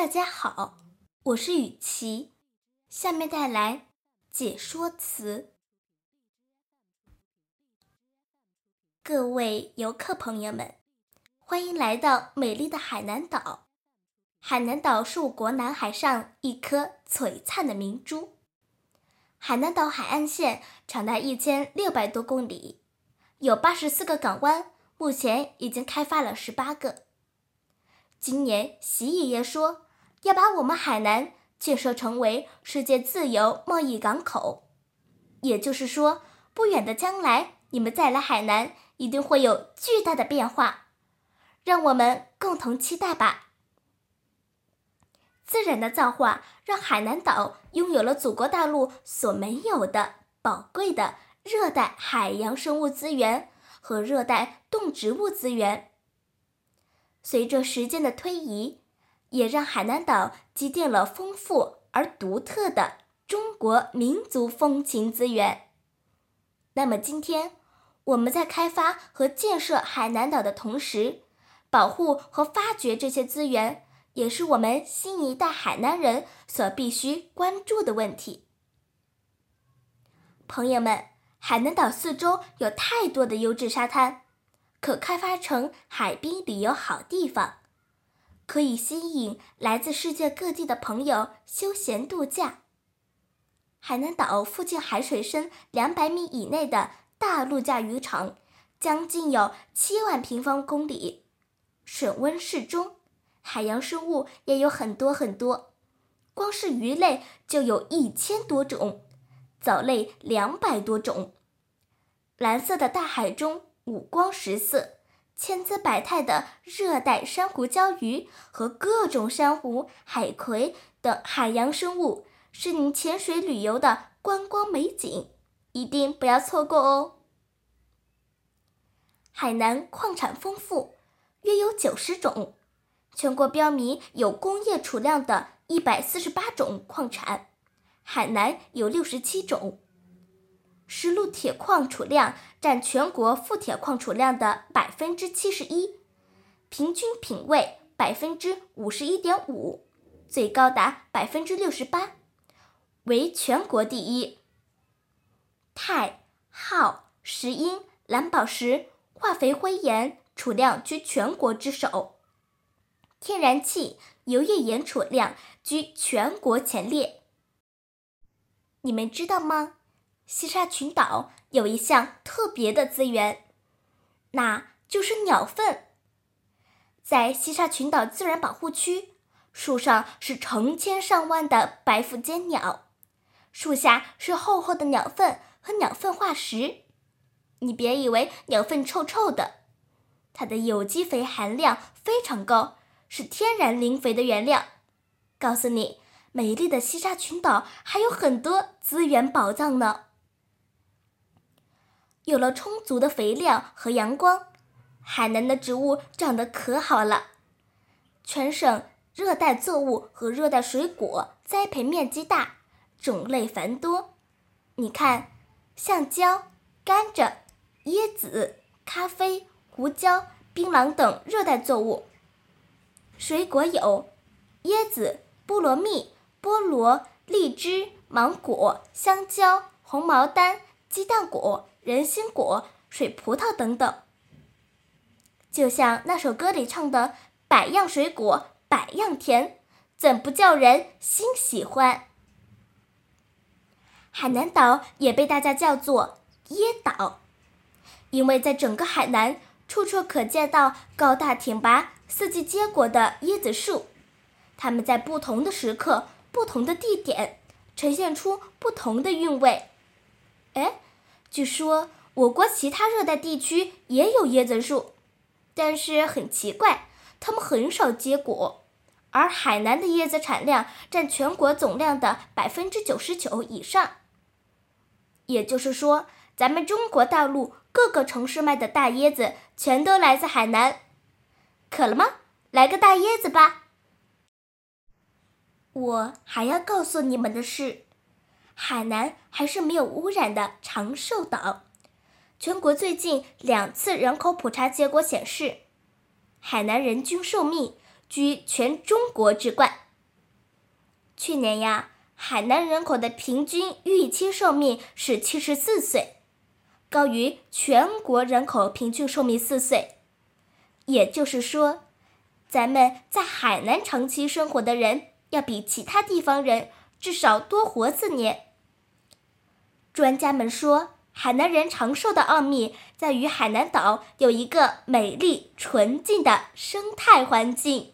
大家好，我是雨琪，下面带来解说词。各位游客朋友们，欢迎来到美丽的海南岛。海南岛是我国南海上一颗璀璨的明珠。海南岛海岸线长达一千六百多公里，有八十四个港湾，目前已经开发了十八个。今年习爷爷说要把我们海南建设成为世界自由贸易港口，也就是说，不远的将来，你们再来海南一定会有巨大的变化，让我们共同期待吧。自然的造化让海南岛拥有了祖国大陆所没有的宝贵的热带海洋生物资源和热带动植物资源。随着时间的推移，也让海南岛积淀了丰富而独特的中国民族风情资源。那么，今天我们在开发和建设海南岛的同时，保护和发掘这些资源，也是我们新一代海南人所必须关注的问题。朋友们，海南岛四周有太多的优质沙滩。可开发成海滨旅游好地方，可以吸引来自世界各地的朋友休闲度假。海南岛附近海水深两百米以内的大陆架渔场，将近有七万平方公里，水温适中，海洋生物也有很多很多，光是鱼类就有一千多种，藻类两百多种，蓝色的大海中。五光十色、千姿百态的热带珊瑚礁鱼和各种珊瑚、海葵等海洋生物，是你潜水旅游的观光美景，一定不要错过哦！海南矿产丰富，约有九十种，全国标明有工业储量的一百四十八种矿产，海南有六十七种。石路铁矿储量占全国富铁矿储量的百分之七十一，平均品位百分之五十一点五，最高达百分之六十八，为全国第一。钛、锆、石英、蓝宝石、化肥灰岩储量居全国之首，天然气、油页岩储量居全国前列。你们知道吗？西沙群岛有一项特别的资源，那就是鸟粪。在西沙群岛自然保护区，树上是成千上万的白腹尖鸟，树下是厚厚的鸟粪和鸟粪化石。你别以为鸟粪臭臭的，它的有机肥含量非常高，是天然磷肥的原料。告诉你，美丽的西沙群岛还有很多资源宝藏呢。有了充足的肥料和阳光，海南的植物长得可好了。全省热带作物和热带水果栽培面积大，种类繁多。你看，橡胶、甘蔗、椰子、咖啡、胡椒、槟榔等热带作物。水果有椰子、菠萝蜜、菠萝、荔枝、芒果、香蕉、红毛丹、鸡蛋果。人心果、水葡萄等等，就像那首歌里唱的“百样水果百样甜”，怎不叫人心喜欢？海南岛也被大家叫做椰岛，因为在整个海南，处处可见到高大挺拔、四季结果的椰子树，它们在不同的时刻、不同的地点，呈现出不同的韵味。哎。据说我国其他热带地区也有椰子树，但是很奇怪，它们很少结果。而海南的椰子产量占全国总量的百分之九十九以上。也就是说，咱们中国大陆各个城市卖的大椰子全都来自海南。渴了吗？来个大椰子吧！我还要告诉你们的是。海南还是没有污染的长寿岛。全国最近两次人口普查结果显示，海南人均寿命居全中国之冠。去年呀，海南人口的平均预期寿命是七十四岁，高于全国人口平均寿命四岁。也就是说，咱们在海南长期生活的人，要比其他地方人至少多活四年。专家们说，海南人长寿的奥秘在于海南岛有一个美丽纯净的生态环境。